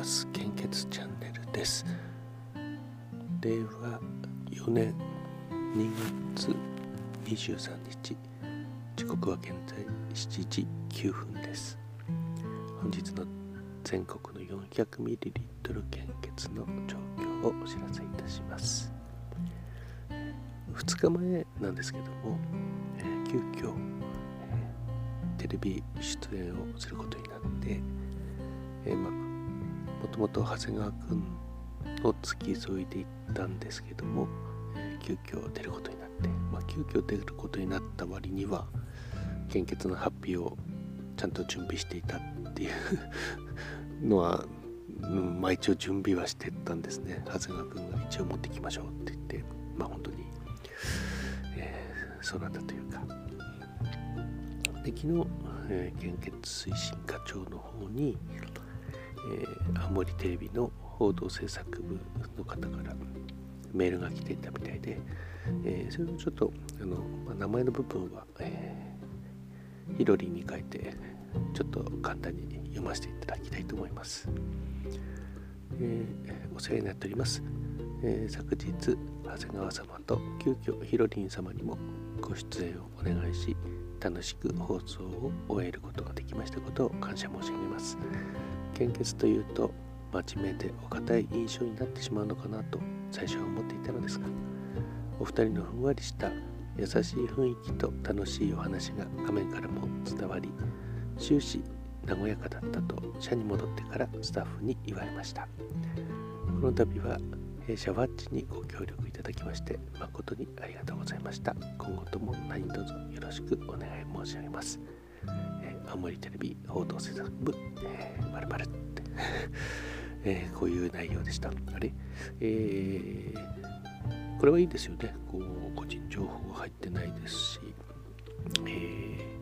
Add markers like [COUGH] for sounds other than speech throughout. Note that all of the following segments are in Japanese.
ます。献血チャンネルです。令和4年2月23日。時刻は現在7時9分です。本日の全国の 400ml 献血の状況をお知らせいたします。2日前なんですけども、えー、急遽、えー、テレビ出演をすることになって、えー、まあもともと長谷川君の付き添いで行ったんですけども、えー、急遽出ることになって、まあ、急遽出ることになった割には献血の発表をちゃんと準備していたっていうのは、うん、まあ一応準備はしてたんですね。長谷川君が一応持ってきましょうって言ってまあ本当に、えー、そうなんだというか。で昨日、えー、献血推進課長の方に、え青森テレビの報道制作部の方からメールが来ていたみたいで、えー、それをちょっとあの、まあ、名前の部分は、えー、ヒロリンに書いてちょっと簡単に読ませていただきたいと思います。えー、お世話になっております。えー、昨日、長谷川様と急遽ヒロリン様にもご出演をお願いし、楽しく放送を終えることができましたことを感謝申し上げます。献血というと真面目でお堅い印象になってしまうのかなと最初は思っていたのですがお二人のふんわりした優しい雰囲気と楽しいお話が画面からも伝わり終始和やかだったと社に戻ってからスタッフに言われました。この度は弊社ワッチにご協力いただきまして誠にありがとうございました。今後とも何卒よろしくお願い申し上げます。青森テレビ報道制作部、えー、まるまるって、[LAUGHS] えー、こういう内容でした。あれえー、これはいいですよね。こう個人情報が入ってないですし、え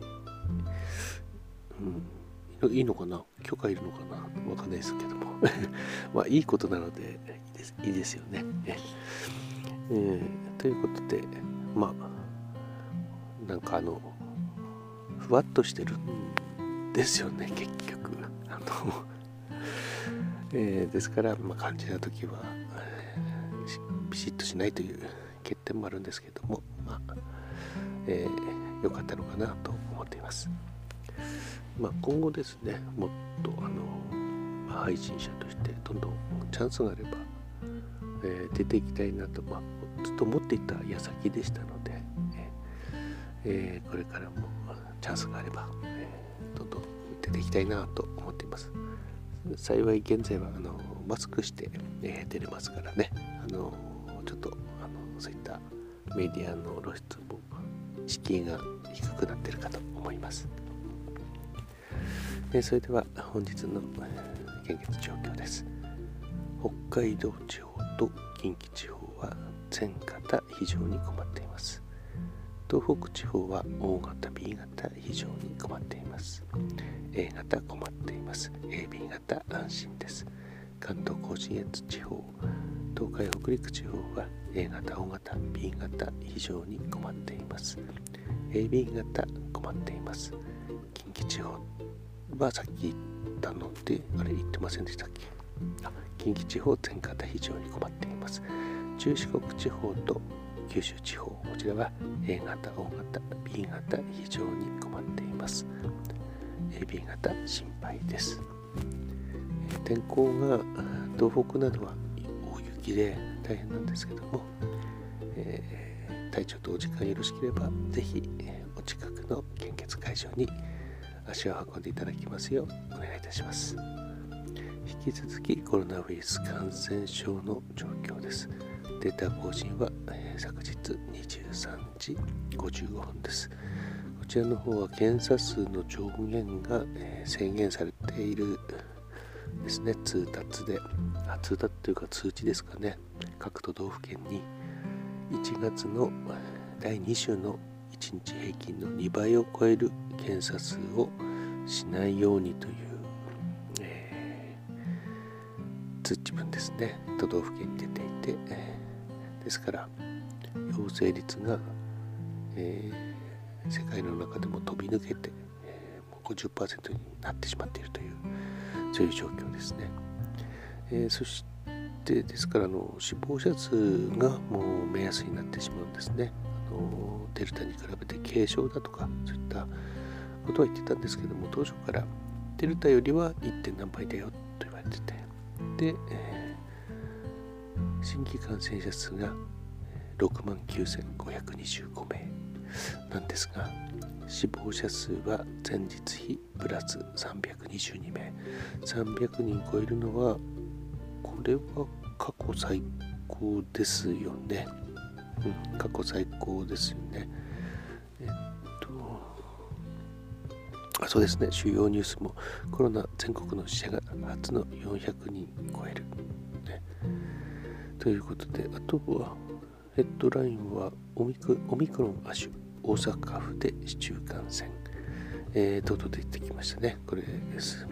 ー、うん、いいのかな許可いるのかなわかんないですけども。[LAUGHS] まあ、いいことなのでいいですいいですよね。えー、ということで、まあ、なんかあの、ふわっとしてるんですよね結局。あのえー、ですから、まあ、肝心な時は、ビシッとしないという欠点もあるんですけども、まあえー、よかったのかなと思っています、まあ、今後ですねもっとあの、配信者としてどんどんチャンスがあれば、えー、出ていきたいなと、まあ、ずっと思っていた矢先でしたので、えー、これからもチャンスがあれば、えー、どんどん出ていきたいなと思っています。幸い現在はあのマスクして、えー、出れますからね、あのちょっとあのそういったメディアの露出も敷居が低くなっているかと思います。えー、それでは本日の献血状況です。北海道地方と近畿地方は全型非常に困っています。東北地方は O 型 B 型非常に困っています。A 型困っています。AB 型安心です。関東甲信越地方東海北陸地方は A 型 O 型 B 型非常に困っています。AB 型困っています。近畿地方はさっき言ったのであれ言ってませんでしたっけ？あ近畿地方全型非常に困っています。中四国地方と九州地方こちらは A 型 O 型 B 型非常に困っています。AB 型心配です。天候が東北などは大雪で大変なんですけども、えー、体調とお時間よろしければぜひ、お近くの献血会場に足を運んでいただきますようお願いいたします。引き続きコロナウイルス感染症の状況です。データ更新は、えー、昨日23時55分です。こちらの方は検査数の上限が、えー、制限されているですね、通達で、あ通達というか通知ですかね、各都道府県に。1月の第2週の1日平均の2倍を超える検査数をしないようにという、えー、通知文ですね、都道府県に出ていて、えーですから陽性率が、えー、世界の中でも飛び抜けて、えー、もう50%になってしまっているというそういう状況ですね。えー、そしてですからの死亡者数がもう目安になってしまうんですねあのデルタに比べて軽症だとかそういったことは言ってたんですけども当初からデルタよりは 1. 何倍だよと言われててで、えー、新規感染者数が6万9525名。なんですが死亡者数は前日比プラス322名。300人超えるのはこれは過去最高ですよね、うん、過去最高ですよね。えっとそうですね。主要ニュースもコロナ全国の死者が初の400人超える、ね、ということであとはヘッドラインはオミクオミクロン亜種大阪府で市中感染、えー、とうとう出てきましたね。これです。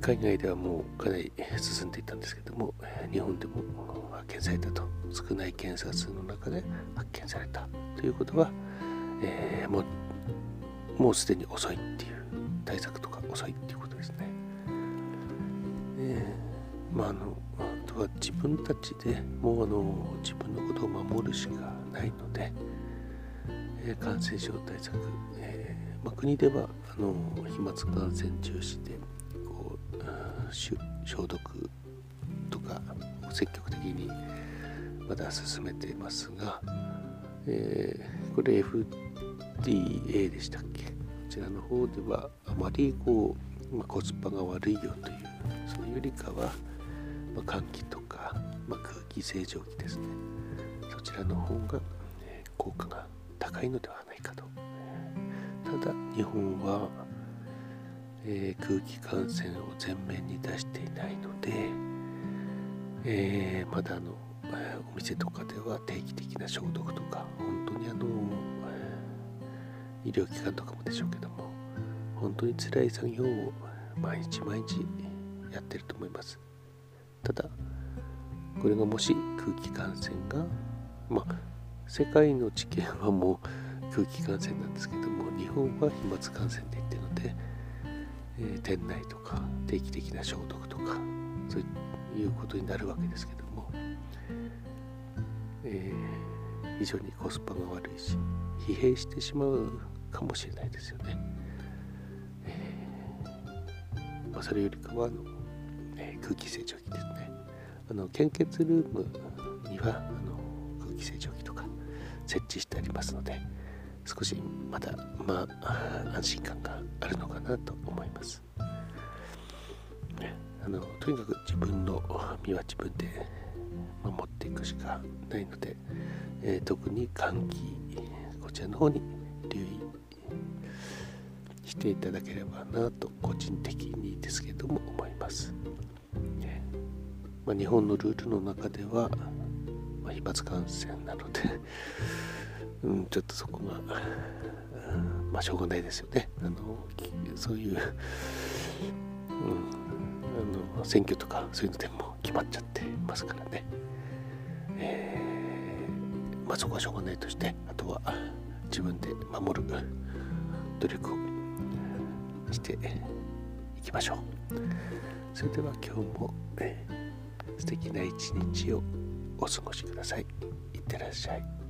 海外ではもうかなり進んでいたんですけども、日本でも発見されたと。少ない検査数の中で発見されたということは、えー、もうもうすでに遅いっていう対策とか遅いっていうことですね。えー、まああのとは自分たちでもうあの自分のことを守るしかないので、えー、感染症対策、えー、まあ、国ではあの飛沫感染中止でこう消毒とか積極的にまだ進めていますが、えー、これ FDA でしたっけ？こちらの方ではあまりこう、まあ、コスパが悪いよというそのよりかは、まあ、換気とか、まあ、空気清浄機ですね。そちらの方が、え効果が高いのではないかと。ただ日本は、えー、空気感染を前面に出していないので、えー、まだあのお店とかでは定期的な消毒とか本当にあの医療機関とかもでしょうけども本当に辛い作業を毎日毎日やってると思います。ただこれがもし空気感染がまあ世界の知見はもう空気感染なんですけども日本は飛沫感染で言ってるので、えー、店内とか定期的な消毒とかそういうことになるわけですけども、えー、非常にコスパが悪いし疲弊してしまうかもしれないですよね。えーまあ、それよりかはあの、空気清浄機ですね。あの献血ルームにはあの空気清浄機とか設置してありますので少しまだまあ安心感があるのかなと思います。ね、あのとにかく自分の身は自分で守っていくしかないので、えー、特に換気こちらの方に留意していただければなと個人的にですけども思います。まあ、日本のルールの中では、まあ、飛沫感染なので [LAUGHS] うん、ちょっとそこが、まあしょうがないですよね。あのそういう、うん、あの選挙とかそういうのでも決まっちゃってますからね、えー、まあそこはしょうがないとしてあとは自分で守る努力をしていきましょう。それでは今日も、ね、素敵な一日をお過ごしください。いってらっしゃい。